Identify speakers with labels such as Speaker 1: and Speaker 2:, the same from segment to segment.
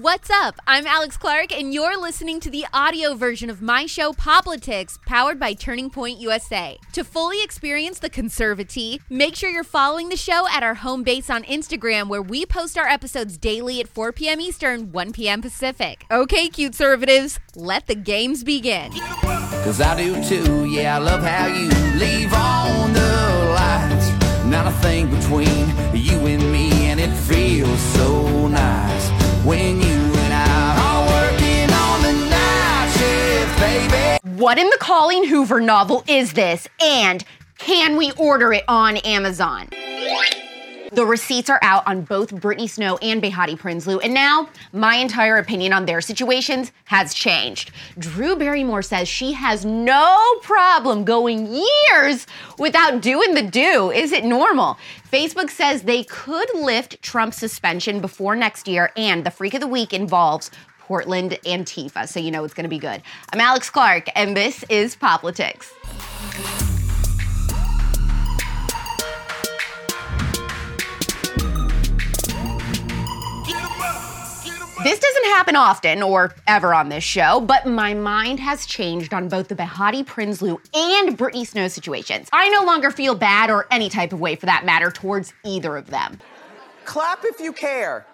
Speaker 1: What's up? I'm Alex Clark, and you're listening to the audio version of my show, Poplitics, powered by Turning Point USA. To fully experience the conservative, make sure you're following the show at our home base on Instagram, where we post our episodes daily at 4 p.m. Eastern, 1 p.m. Pacific. Okay, cute conservatives, let the games begin.
Speaker 2: Cause I do too, yeah, I love how you leave on the lights. Not a thing between you and me, and it feels so nice when you and I are working on the night shift, baby.
Speaker 3: What in the Colleen Hoover novel is this? And can we order it on Amazon? The receipts are out on both Brittany Snow and Behati Prinsloo, and now my entire opinion on their situations has changed. Drew Barrymore says she has no problem going years without doing the do. Is it normal? Facebook says they could lift Trump's suspension before next year, and the freak of the week involves Portland Antifa, so you know it's gonna be good. I'm Alex Clark, and this is Poplitics. This doesn't happen often or ever on this show, but my mind has changed on both the Behati Prinsloo and Brittany Snow situations. I no longer feel bad or any type of way for that matter towards either of them.
Speaker 4: Clap if you care.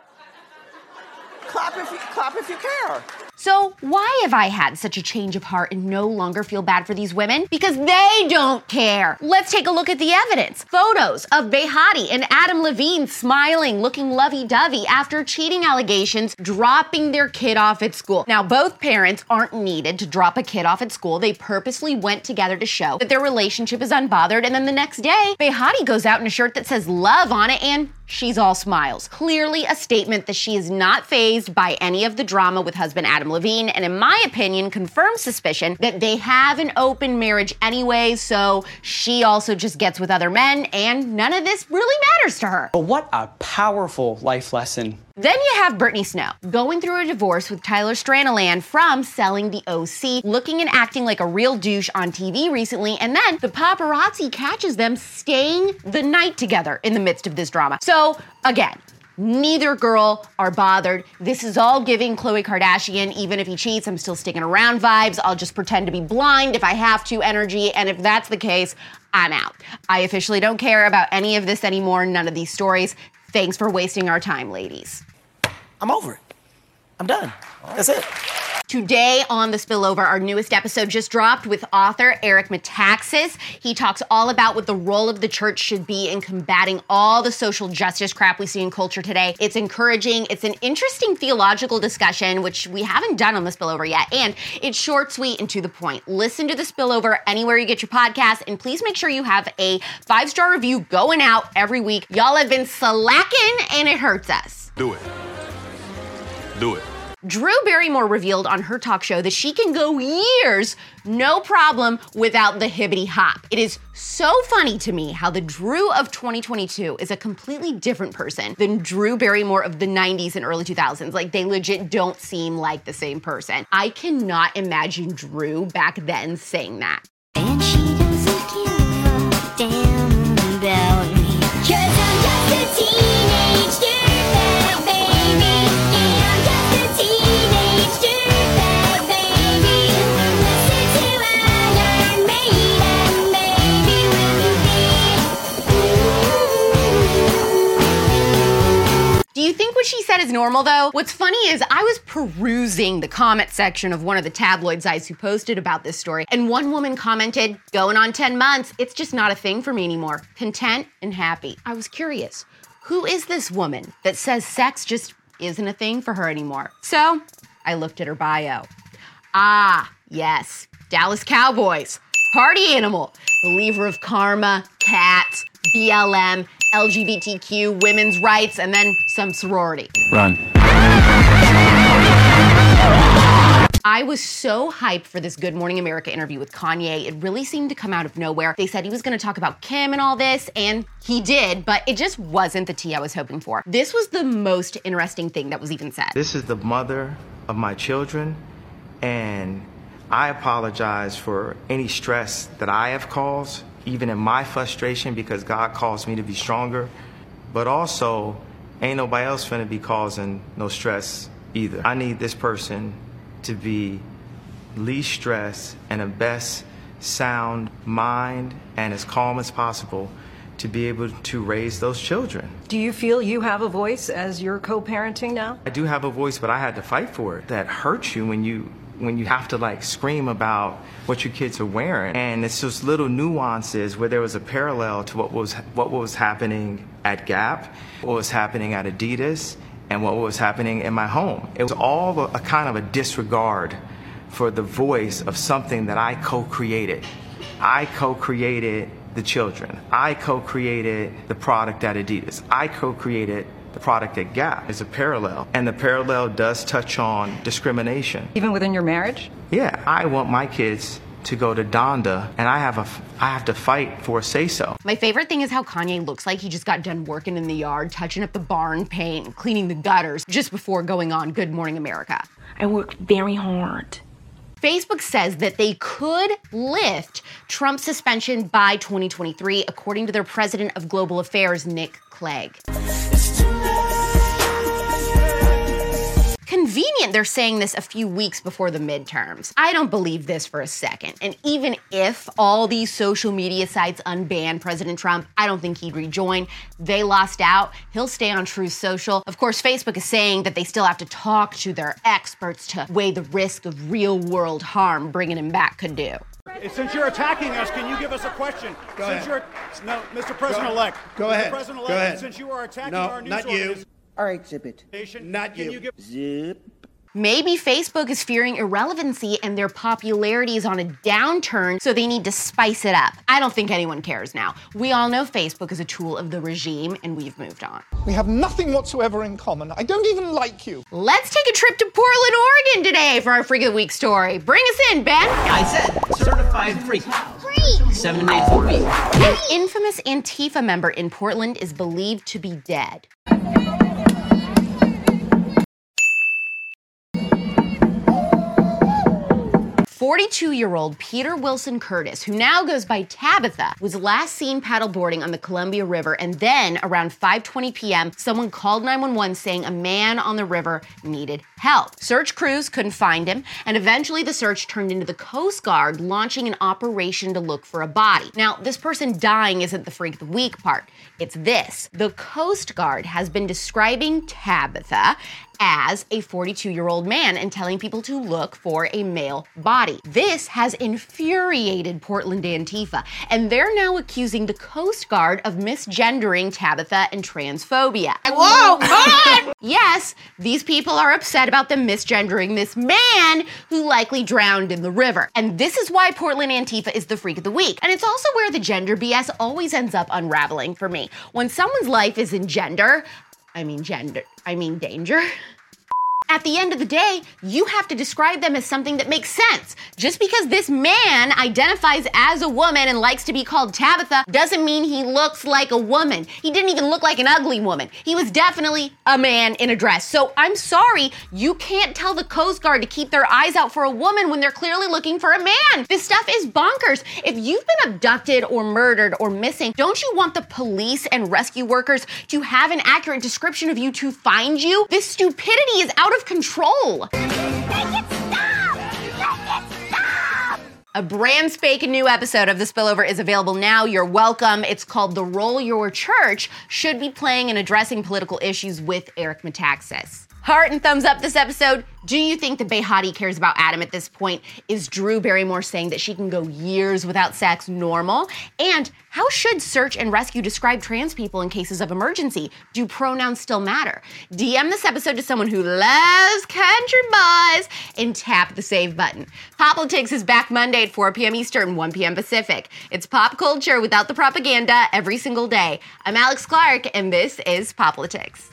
Speaker 4: Clap if you clap if you care.
Speaker 3: So, why have I had such a change of heart and no longer feel bad for these women? Because they don't care. Let's take a look at the evidence. Photos of Behati and Adam Levine smiling, looking lovey dovey after cheating allegations, dropping their kid off at school. Now, both parents aren't needed to drop a kid off at school. They purposely went together to show that their relationship is unbothered. And then the next day, Behati goes out in a shirt that says love on it and she's all smiles. Clearly, a statement that she is not phased by any of the drama with husband Adam Levine, and in my opinion, confirms suspicion that they have an open marriage anyway, so she also just gets with other men, and none of this really matters to her.
Speaker 5: But what a powerful life lesson.
Speaker 3: Then you have Brittany Snow going through a divorce with Tyler Stanaland from selling the OC, looking and acting like a real douche on TV recently, and then the paparazzi catches them staying the night together in the midst of this drama. So, again, Neither girl are bothered. This is all giving Khloe Kardashian, even if he cheats, I'm still sticking around vibes. I'll just pretend to be blind if I have to energy. And if that's the case, I'm out. I officially don't care about any of this anymore, none of these stories. Thanks for wasting our time, ladies.
Speaker 4: I'm over it. I'm done. That's it.
Speaker 3: Today on The Spillover, our newest episode just dropped with author Eric Metaxas. He talks all about what the role of the church should be in combating all the social justice crap we see in culture today. It's encouraging, it's an interesting theological discussion, which we haven't done on The Spillover yet, and it's short, sweet, and to the point. Listen to The Spillover anywhere you get your podcast, and please make sure you have a five star review going out every week. Y'all have been slacking, and it hurts us.
Speaker 6: Do it. Do it.
Speaker 3: Drew Barrymore revealed on her talk show that she can go years, no problem, without the hibbity hop. It is so funny to me how the Drew of 2022 is a completely different person than Drew Barrymore of the 90s and early 2000s. Like, they legit don't seem like the same person. I cannot imagine Drew back then saying that. Said is normal though? What's funny is I was perusing the comment section of one of the tabloid sites who posted about this story, and one woman commented, Going on 10 months, it's just not a thing for me anymore. Content and happy. I was curious, who is this woman that says sex just isn't a thing for her anymore? So I looked at her bio. Ah, yes, Dallas Cowboys, party animal, believer of karma, cats, BLM, LGBTQ, women's rights, and then some sorority.
Speaker 5: Run.
Speaker 3: I was so hyped for this Good Morning America interview with Kanye. It really seemed to come out of nowhere. They said he was going to talk about Kim and all this, and he did, but it just wasn't the tea I was hoping for. This was the most interesting thing that was even said.
Speaker 7: This is the mother of my children, and I apologize for any stress that I have caused, even in my frustration, because God calls me to be stronger. But also, ain't nobody else finna be causing no stress either. I need this person to be least stressed and a best sound mind and as calm as possible to be able to raise those children.
Speaker 8: Do you feel you have a voice as you're co-parenting now?
Speaker 7: I do have a voice, but I had to fight for it. That hurts you when you when you have to like scream about what your kids are wearing. And it's just little nuances where there was a parallel to what was what was happening at Gap, what was happening at Adidas, and what was happening in my home. It was all a, a kind of a disregard for the voice of something that I co-created. I co-created the children. I co-created the product at Adidas. I co-created the product at Gap. is a parallel. And the parallel does touch on discrimination.
Speaker 8: Even within your marriage?
Speaker 7: Yeah, I want my kids to go to Donda and I have a I have to fight for a say so.
Speaker 3: My favorite thing is how Kanye looks like he just got done working in the yard, touching up the barn paint, cleaning the gutters just before going on Good Morning America.
Speaker 9: I worked very hard.
Speaker 3: Facebook says that they could lift Trump's suspension by 2023, according to their president of global affairs, Nick Clegg. Convenient they're saying this a few weeks before the midterms. I don't believe this for a second. And even if all these social media sites unban President Trump, I don't think he'd rejoin. They lost out. He'll stay on Truth Social. Of course, Facebook is saying that they still have to talk to their experts to weigh the risk of real world harm bringing him back could do.
Speaker 10: Since you're attacking us, can you give us a question?
Speaker 11: Go
Speaker 10: since
Speaker 11: ahead.
Speaker 10: you're no, Mr. President-elect.
Speaker 11: Go
Speaker 10: Mr.
Speaker 11: ahead.
Speaker 10: President-elect,
Speaker 11: Go ahead.
Speaker 10: Since you are attacking
Speaker 11: No,
Speaker 10: our news
Speaker 11: not you.
Speaker 10: Organization,
Speaker 11: All right, zip it. Not you.
Speaker 10: you give
Speaker 11: Zip.
Speaker 3: Maybe Facebook is fearing irrelevancy and their popularity is on a downturn, so they need to spice it up. I don't think anyone cares now. We all know Facebook is a tool of the regime, and we've moved on.
Speaker 12: We have nothing whatsoever in common. I don't even like you.
Speaker 3: Let's take a trip to Portland, Oregon today for our Freak of the Week story. Bring us in, Ben.
Speaker 13: I said certified freak. Seven days a week.
Speaker 3: An infamous Antifa member in Portland is believed to be dead. 42 year old Peter Wilson Curtis, who now goes by Tabitha, was last seen paddleboarding on the Columbia River. And then around 5:20 p.m., someone called 911 saying a man on the river needed help. Search crews couldn't find him, and eventually the search turned into the Coast Guard launching an operation to look for a body. Now, this person dying isn't the freak of the week part. It's this. The Coast Guard has been describing Tabitha as a 42 year old man and telling people to look for a male body. This has infuriated Portland Antifa, and they're now accusing the Coast Guard of misgendering Tabitha and transphobia. Whoa, yes, these people are upset about them misgendering this man who likely drowned in the river. And this is why Portland Antifa is the freak of the week. And it's also where the gender BS always ends up unraveling for me. When someone's life is in gender, I mean gender, I mean danger. At the end of the day, you have to describe them as something that makes sense. Just because this man identifies as a woman and likes to be called Tabitha doesn't mean he looks like a woman. He didn't even look like an ugly woman. He was definitely a man in a dress. So I'm sorry, you can't tell the Coast Guard to keep their eyes out for a woman when they're clearly looking for a man. This stuff is bonkers. If you've been abducted or murdered or missing, don't you want the police and rescue workers to have an accurate description of you to find you? This stupidity is out of control. A brand spanking new episode of The Spillover is available now. You're welcome. It's called The Role Your Church Should Be Playing in Addressing Political Issues with Eric Metaxas. Heart and thumbs up this episode. Do you think that Behati cares about Adam at this point? Is Drew Barrymore saying that she can go years without sex normal? And how should search and rescue describe trans people in cases of emergency? Do pronouns still matter? DM this episode to someone who loves country boys and tap the save button. Poplitics is back Monday at 4 p.m. Eastern, 1 p.m. Pacific. It's pop culture without the propaganda every single day. I'm Alex Clark, and this is Poplitics.